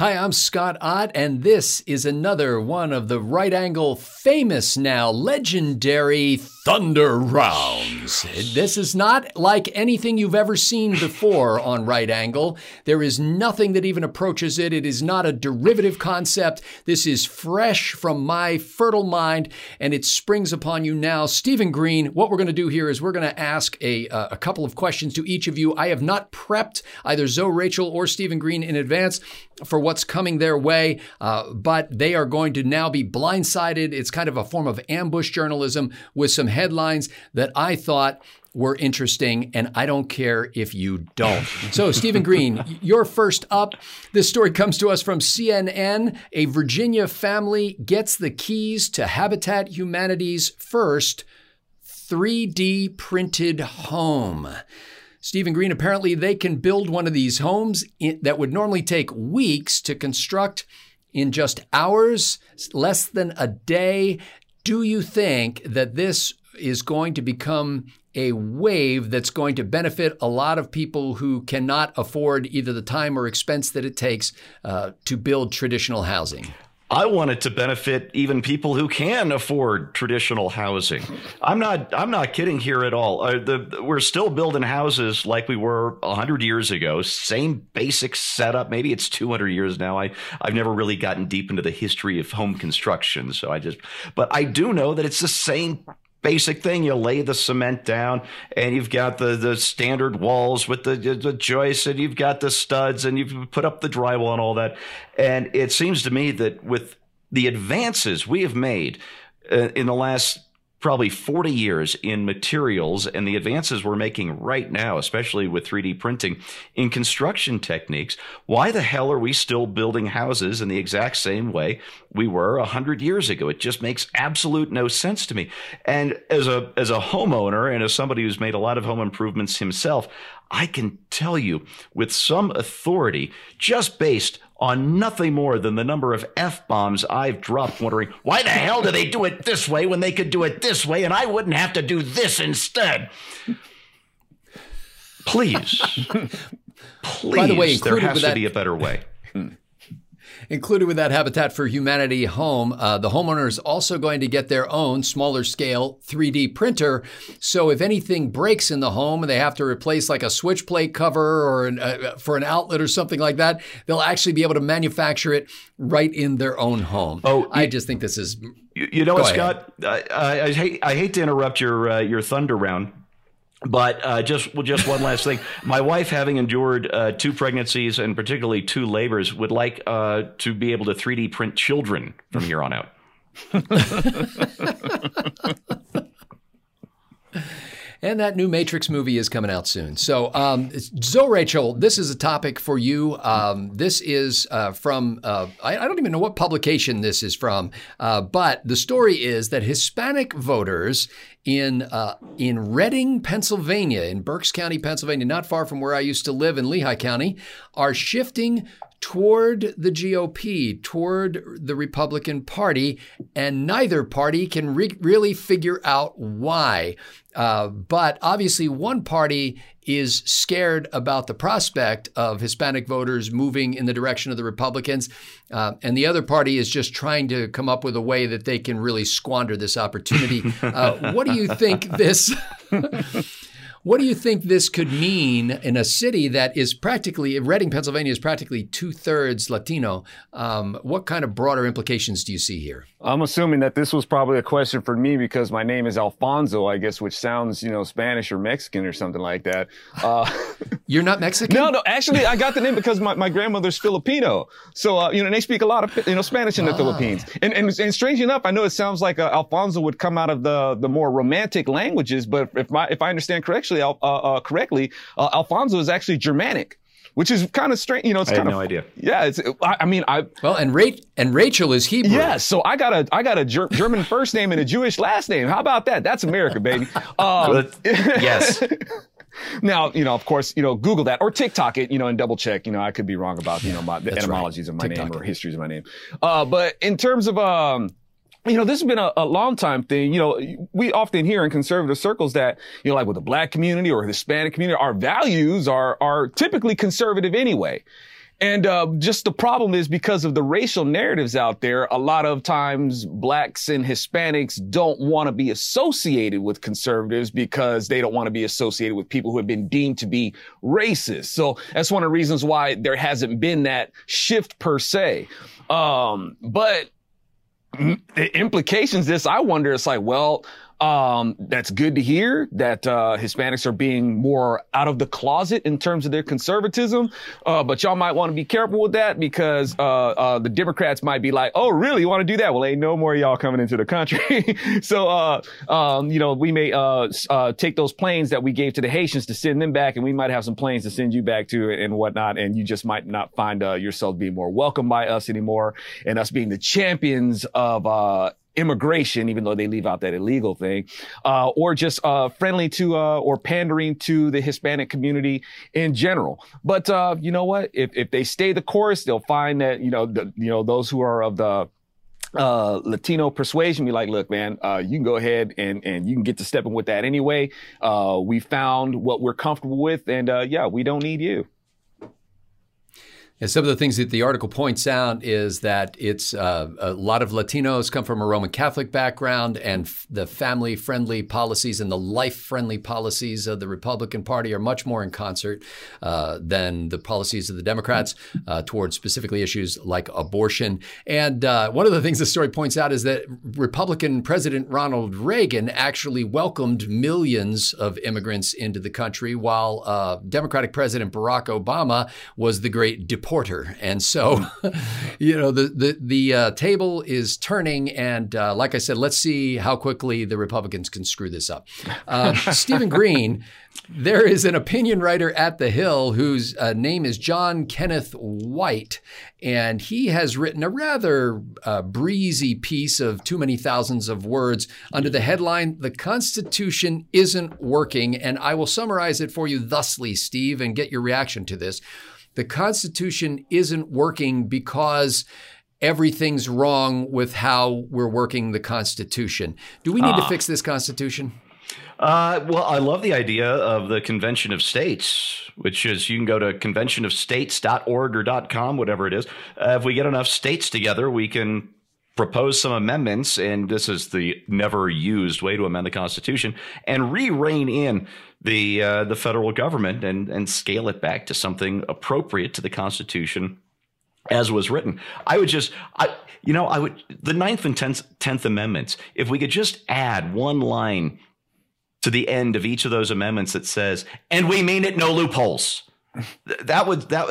Hi, I'm Scott Ott, and this is another one of the right angle famous now legendary Thunder Rounds. This is not like anything you've ever seen before on right angle. There is nothing that even approaches it. It is not a derivative concept. This is fresh from my fertile mind, and it springs upon you now. Stephen Green, what we're going to do here is we're going to ask a, uh, a couple of questions to each of you. I have not prepped either Zo Rachel or Stephen Green in advance for what's coming their way, uh, but they are going to now be blindsided. It's kind of a form of ambush journalism with some headlines that I thought were interesting, and I don't care if you don't. So, Stephen Green, you're first up. This story comes to us from CNN. A Virginia family gets the keys to Habitat Humanity's first 3D printed home. Stephen Green, apparently they can build one of these homes in, that would normally take weeks to construct in just hours, less than a day. Do you think that this is going to become a wave that's going to benefit a lot of people who cannot afford either the time or expense that it takes uh, to build traditional housing? I want it to benefit even people who can afford traditional housing. I'm not. I'm not kidding here at all. Uh, the, we're still building houses like we were hundred years ago. Same basic setup. Maybe it's 200 years now. I I've never really gotten deep into the history of home construction, so I just. But I do know that it's the same basic thing. You lay the cement down, and you've got the the standard walls with the, the joists, and you've got the studs, and you've put up the drywall and all that. And it seems to me that with the advances we have made uh, in the last probably 40 years in materials and the advances we're making right now, especially with 3D printing in construction techniques. Why the hell are we still building houses in the exact same way we were 100 years ago? It just makes absolute no sense to me. And as a, as a homeowner and as somebody who's made a lot of home improvements himself, I can tell you with some authority, just based on nothing more than the number of F bombs I've dropped, wondering why the hell do they do it this way when they could do it this way and I wouldn't have to do this instead? Please. Please. By the way, there has to that- be a better way. Hmm. Included with that Habitat for Humanity home, uh, the homeowner is also going to get their own smaller scale 3D printer. So if anything breaks in the home and they have to replace like a switch plate cover or an, uh, for an outlet or something like that, they'll actually be able to manufacture it right in their own home. Oh, I just think this is. You, you know what, Scott? I, I, I, hate I hate to interrupt your uh, your thunder round, but uh, just just one last thing. My wife, having endured uh, two pregnancies and particularly two labors, would like uh, to be able to 3D print children from here on out. And that new Matrix movie is coming out soon. So, um, Zo Rachel, this is a topic for you. Um, this is uh, from, uh, I, I, don't even know what publication this is from, uh, but the story is that Hispanic voters in uh, in Reading, Pennsylvania, in Berks County, Pennsylvania, not far from where I used to live in Lehigh County, are shifting toward the GOP, toward the Republican Party, and neither party can re- really figure out why. Uh, but obviously, one party is scared about the prospect of Hispanic voters moving in the direction of the Republicans, uh, and the other party is just trying to come up with a way that they can really squander this opportunity. Uh, what do you think this? What do you think this could mean in a city that is practically, Reading, Pennsylvania is practically two thirds Latino? Um, what kind of broader implications do you see here? I'm assuming that this was probably a question for me because my name is Alfonso, I guess, which sounds, you know, Spanish or Mexican or something like that. Uh, You're not Mexican? No, no. Actually, I got the name because my, my grandmother's Filipino. So, uh, you know, they speak a lot of, you know, Spanish in the ah. Philippines. And, and, and strangely enough, I know it sounds like uh, Alfonso would come out of the, the more romantic languages, but if my, if I understand correctly, uh, uh, correctly, uh, Alfonso is actually Germanic which is kind of strange. You know, it's I kind of no idea. Yeah, it's. I, I, mean, I well, and Ra- and Rachel is Hebrew. Yeah, so I got a I got a ger- German first name and a Jewish last name. How about that? That's America, baby. Um, yes. now, you know, of course, you know, Google that or TikTok it, you know, and double check. You know, I could be wrong about you know my, the etymologies right. of my TikTok name or histories of my name. Uh, but in terms of um you know, this has been a, a, long time thing. You know, we often hear in conservative circles that, you know, like with the black community or Hispanic community, our values are, are typically conservative anyway. And uh, just the problem is because of the racial narratives out there, a lot of times blacks and Hispanics don't want to be associated with conservatives because they don't want to be associated with people who have been deemed to be racist. So that's one of the reasons why there hasn't been that shift per se. Um, but the implications this, I wonder, it's like, well, um, that's good to hear that uh, Hispanics are being more out of the closet in terms of their conservatism. Uh, but y'all might want to be careful with that because uh, uh, the Democrats might be like, "Oh, really? You want to do that? Well, ain't no more y'all coming into the country." so, uh, um, you know, we may uh, take those planes that we gave to the Haitians to send them back, and we might have some planes to send you back to and whatnot. And you just might not find yourself being more welcome by us anymore, and us being the champions of immigration, even though they leave out that illegal thing, uh, or just uh, friendly to uh, or pandering to the Hispanic community in general. But uh, you know what? If if they stay the course, they'll find that you know the, you know those who are of the uh, Latino persuasion be like, look, man, uh, you can go ahead and, and you can get to stepping with that anyway. Uh, we found what we're comfortable with and, uh, yeah, we don't need you. And some of the things that the article points out is that it's uh, a lot of Latinos come from a Roman Catholic background, and f- the family friendly policies and the life friendly policies of the Republican Party are much more in concert uh, than the policies of the Democrats uh, towards specifically issues like abortion. And uh, one of the things the story points out is that Republican President Ronald Reagan actually welcomed millions of immigrants into the country, while uh, Democratic President Barack Obama was the great deporter porter. And so, you know, the the the uh, table is turning, and uh, like I said, let's see how quickly the Republicans can screw this up. Uh, Stephen Green. There is an opinion writer at The Hill whose uh, name is John Kenneth White, and he has written a rather uh, breezy piece of too many thousands of words under the headline, The Constitution Isn't Working. And I will summarize it for you thusly, Steve, and get your reaction to this the Constitution isn't working because everything's wrong with how we're working the Constitution. Do we need to ah. fix this Constitution? Uh, well, I love the idea of the Convention of States, which is you can go to conventionofstates.org or .com, whatever it is. Uh, if we get enough states together, we can propose some amendments, and this is the never used way to amend the Constitution, and re rein in the uh, the federal government and and scale it back to something appropriate to the Constitution as was written. I would just, I, you know, I would the Ninth and Tenth, Tenth Amendments. If we could just add one line to the end of each of those amendments that says, "And we mean it, no loopholes," that would that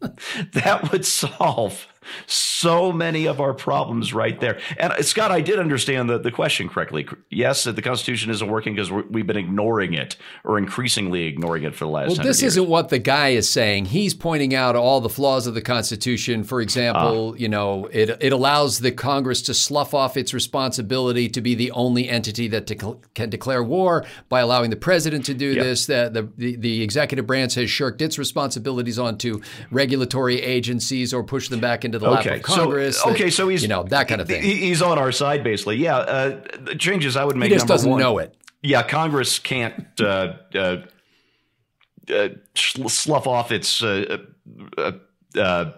that would solve so many of our problems right there. And uh, Scott, I did understand the, the question correctly. Yes, the Constitution isn't working because we've been ignoring it or increasingly ignoring it for the last. Well, this years. isn't what the guy is saying. He's pointing out all the flaws of the Constitution. For example, uh, you know, it it allows the Congress to slough off its responsibility to be the only entity that de- can declare war by allowing the president to do yep. this. The, the the executive branch has shirked its responsibilities onto regulatory agencies or pushed them back into the lap okay. of Congress. So, okay, so he's you know that kind of thing. He's on our side basically. Yeah, uh, the changes I would make. He just doesn't one, know it. Yeah, Congress can't uh, uh, uh slough off its uh, uh,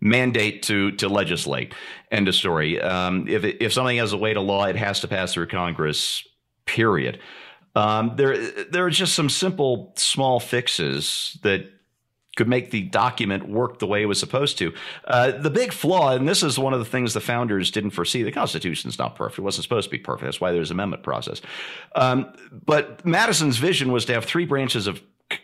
mandate to to legislate. End of story. Um, if it, if something has a way to law, it has to pass through Congress. Period. Um, there there are just some simple small fixes that could make the document work the way it was supposed to. Uh, the big flaw, and this is one of the things the founders didn't foresee, the Constitution is not perfect. It wasn't supposed to be perfect. That's why there's an amendment process. Um, but Madison's vision was to have three branches of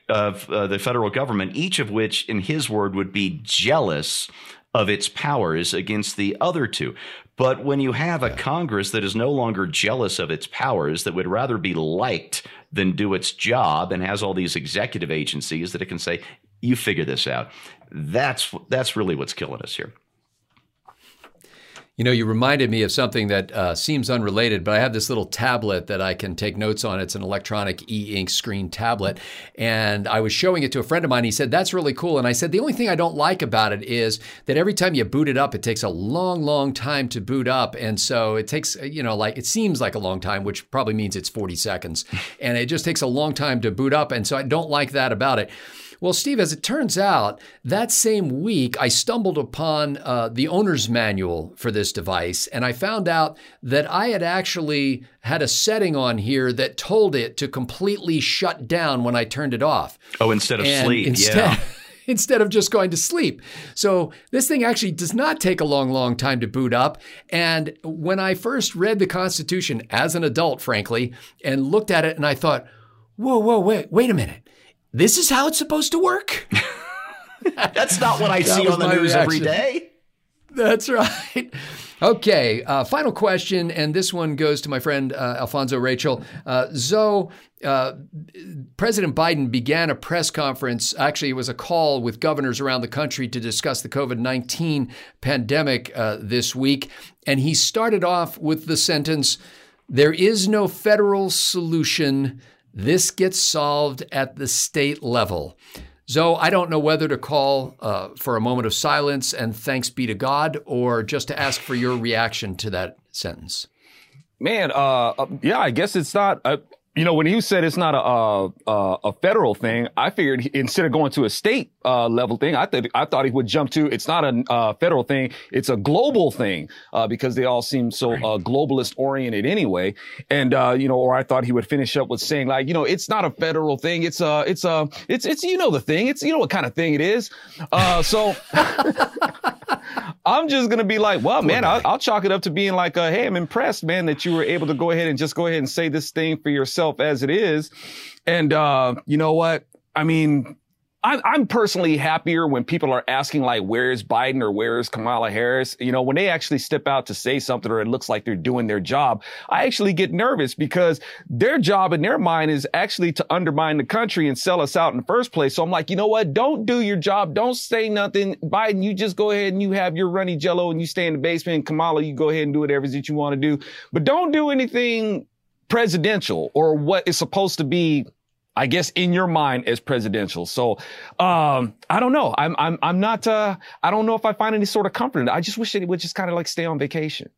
of uh, the federal government, each of which, in his word, would be jealous of its powers against the other two. But when you have a Congress that is no longer jealous of its powers, that would rather be liked than do its job, and has all these executive agencies that it can say, you figure this out. That's that's really what's killing us here. You know, you reminded me of something that uh, seems unrelated, but I have this little tablet that I can take notes on. It's an electronic e ink screen tablet. And I was showing it to a friend of mine. He said, That's really cool. And I said, The only thing I don't like about it is that every time you boot it up, it takes a long, long time to boot up. And so it takes, you know, like it seems like a long time, which probably means it's 40 seconds. And it just takes a long time to boot up. And so I don't like that about it. Well, Steve, as it turns out, that same week I stumbled upon uh, the owner's manual for this device, and I found out that I had actually had a setting on here that told it to completely shut down when I turned it off. Oh, instead of And sleep. instead, yeah. instead of just going to sleep. So this thing actually does not take a long, long time to boot up. And when I first read the Constitution as an adult, frankly, and looked at it, and I thought, whoa, whoa, wait, wait a minute. This is how it's supposed to work? That's not what I see on the news every reaction. day. That's right. Okay, uh, final question, and this one goes to my friend uh, Alfonso Rachel. Uh, Zo, uh, President Biden began a press conference. Actually, it was a call with governors around the country to discuss the COVID 19 pandemic uh, this week. And he started off with the sentence There is no federal solution. This gets solved at the state level. Zo, I don't know whether to call uh, for a moment of silence and thanks be to God or just to ask for your reaction to that sentence. Man, uh, uh, yeah, I guess it's not. Uh, you know, when you said it's not a a, a a federal thing, I figured instead of going to a state uh, level thing, I thought I thought he would jump to it's not a uh, federal thing, it's a global thing uh, because they all seem so uh, globalist oriented anyway. And uh, you know, or I thought he would finish up with saying like, you know, it's not a federal thing, it's a it's a it's it's you know the thing, it's you know what kind of thing it is. Uh, so. I'm just gonna be like, well, man, I'll, I'll chalk it up to being like, uh, hey, I'm impressed, man, that you were able to go ahead and just go ahead and say this thing for yourself as it is. And uh, you know what? I mean, I'm, I'm personally happier when people are asking like, where is Biden or where is Kamala Harris? You know, when they actually step out to say something or it looks like they're doing their job, I actually get nervous because their job in their mind is actually to undermine the country and sell us out in the first place. So I'm like, you know what? Don't do your job. Don't say nothing. Biden, you just go ahead and you have your runny jello and you stay in the basement. Kamala, you go ahead and do whatever that you want to do, but don't do anything presidential or what is supposed to be I guess in your mind as presidential. So, um, I don't know. I'm, I'm, I'm not, uh, I don't know if I find any sort of comfort in it. I just wish it would just kind of like stay on vacation.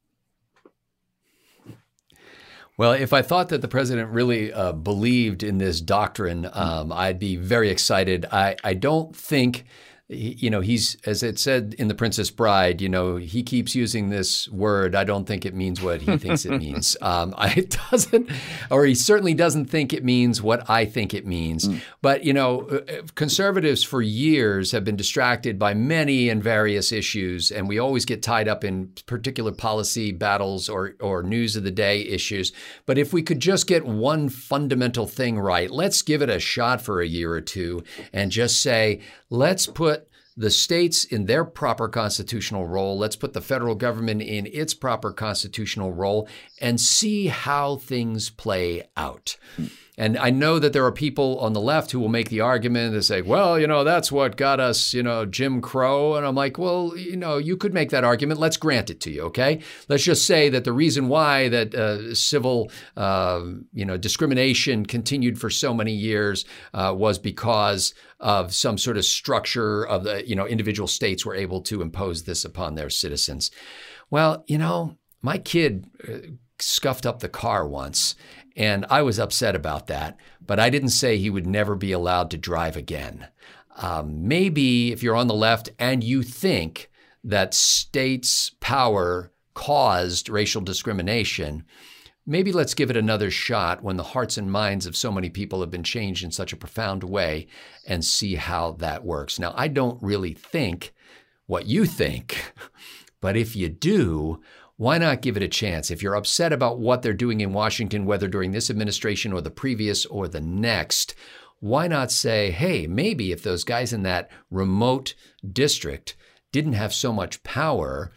Well, if I thought that the president really uh, believed in this doctrine, um, I'd be very excited. I, I don't think, he- you know, he's, as it said in The Princess Bride, you know, he keeps using this word. I don't think it means what he thinks it means. Um, I, it doesn't, or he certainly doesn't think it means what I think it means. But, you know, uh, conservatives for years have been distracted by many and various issues, and we always get tied up in particular policy battles or, or news of the day issues. But if we could just get one fundamental thing right, let's give it a shot for a year or two and just say, let's put the states in their proper constitutional role. Let's put the federal government in its proper constitutional role and see how things play out. And I know that there are people on the left who will make the argument and say, well, you know, that's what got us, you know, Jim Crow. And I'm like, well, you know, you could make that argument. Let's grant it to you, okay? Let's just say that the reason why that uh, civil, uh, you know, discrimination continued for so many years uh, was because of some sort of structure of the, you know, individual states were able to impose this upon their citizens. Well, you know, my kid uh, scuffed up the car once, and I was upset about that, but I didn't say he would never be allowed to drive again. Um, maybe if you're on the left and you think that states' power caused racial discrimination, maybe let's give it another shot when the hearts and minds of so many people have been changed in such a profound way and see how that works. Now, I don't really think what you think, but if you do, why not give it a chance? If you're upset about what they're doing in Washington, whether during this administration or the previous or the next, why not say, hey, maybe if those guys in that remote district didn't have so much power,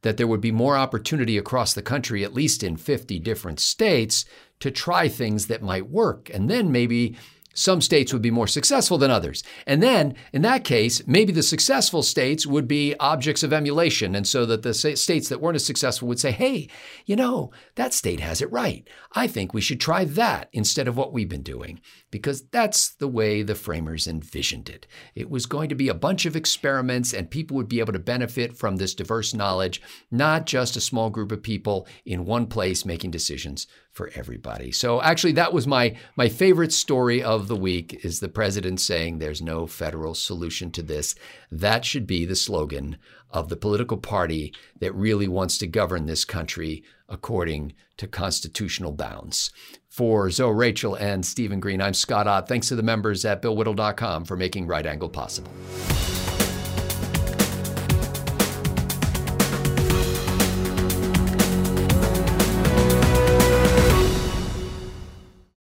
that there would be more opportunity across the country, at least in 50 different states, to try things that might work. And then maybe some states would be more successful than others. And then, in that case, maybe the successful states would be objects of emulation. And so that the states that weren't as successful would say, hey, you know, that state has it right. I think we should try that instead of what we've been doing. Because that's the way the framers envisioned it. It was going to be a bunch of experiments, and people would be able to benefit from this diverse knowledge, not just a small group of people in one place making decisions for everybody. So actually that was my my favorite story of the week is the president saying there's no federal solution to this. That should be the slogan of the political party that really wants to govern this country according to constitutional bounds. For Zo Rachel and Stephen Green, I'm Scott Ott. Thanks to the members at BillWhittle.com for making Right Angle possible.